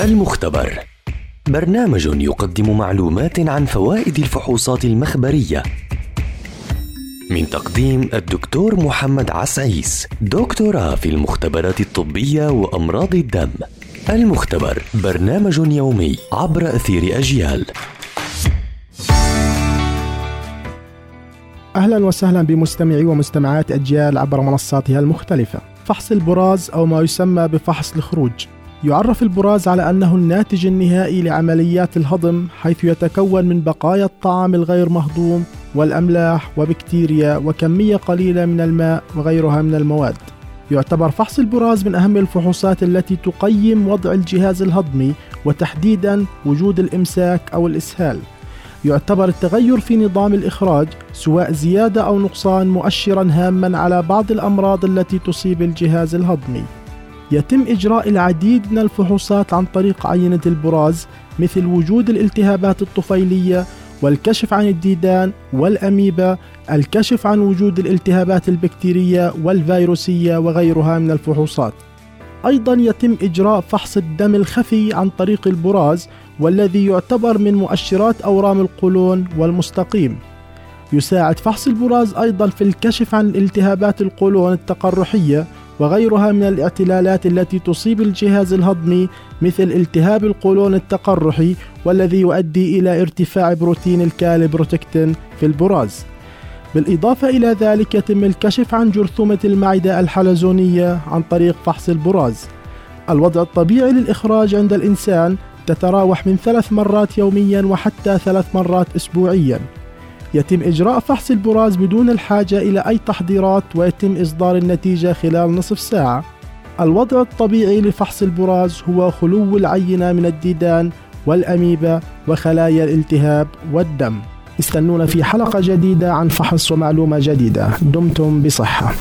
المختبر. برنامج يقدم معلومات عن فوائد الفحوصات المخبرية. من تقديم الدكتور محمد عسعيس دكتوراه في المختبرات الطبية وأمراض الدم. المختبر برنامج يومي عبر أثير أجيال. أهلا وسهلا بمستمعي ومستمعات أجيال عبر منصاتها المختلفة. فحص البراز أو ما يسمى بفحص الخروج. يعرف البراز على أنه الناتج النهائي لعمليات الهضم حيث يتكون من بقايا الطعام الغير مهضوم والأملاح وبكتيريا وكمية قليلة من الماء وغيرها من المواد. يعتبر فحص البراز من أهم الفحوصات التي تقيم وضع الجهاز الهضمي وتحديدا وجود الإمساك أو الإسهال. يعتبر التغير في نظام الإخراج سواء زيادة أو نقصان مؤشرا هاما على بعض الأمراض التي تصيب الجهاز الهضمي. يتم إجراء العديد من الفحوصات عن طريق عينة البراز مثل وجود الالتهابات الطفيلية والكشف عن الديدان والأميبا الكشف عن وجود الالتهابات البكتيرية والفيروسية وغيرها من الفحوصات. أيضا يتم إجراء فحص الدم الخفي عن طريق البراز والذي يعتبر من مؤشرات أورام القولون والمستقيم. يساعد فحص البراز أيضا في الكشف عن التهابات القولون التقرحية وغيرها من الإعتلالات التي تصيب الجهاز الهضمي مثل التهاب القولون التقرحي والذي يؤدي إلى ارتفاع بروتين الكالبروتكتين في البراز. بالإضافة إلى ذلك يتم الكشف عن جرثومة المعدة الحلزونية عن طريق فحص البراز. الوضع الطبيعي للإخراج عند الإنسان تتراوح من ثلاث مرات يوميا وحتى ثلاث مرات أسبوعيا. يتم إجراء فحص البراز بدون الحاجة إلى أي تحضيرات ويتم إصدار النتيجة خلال نصف ساعة. الوضع الطبيعي لفحص البراز هو خلو العينة من الديدان والأميبا وخلايا الالتهاب والدم. استنونا في حلقة جديدة عن فحص ومعلومة جديدة. دمتم بصحة.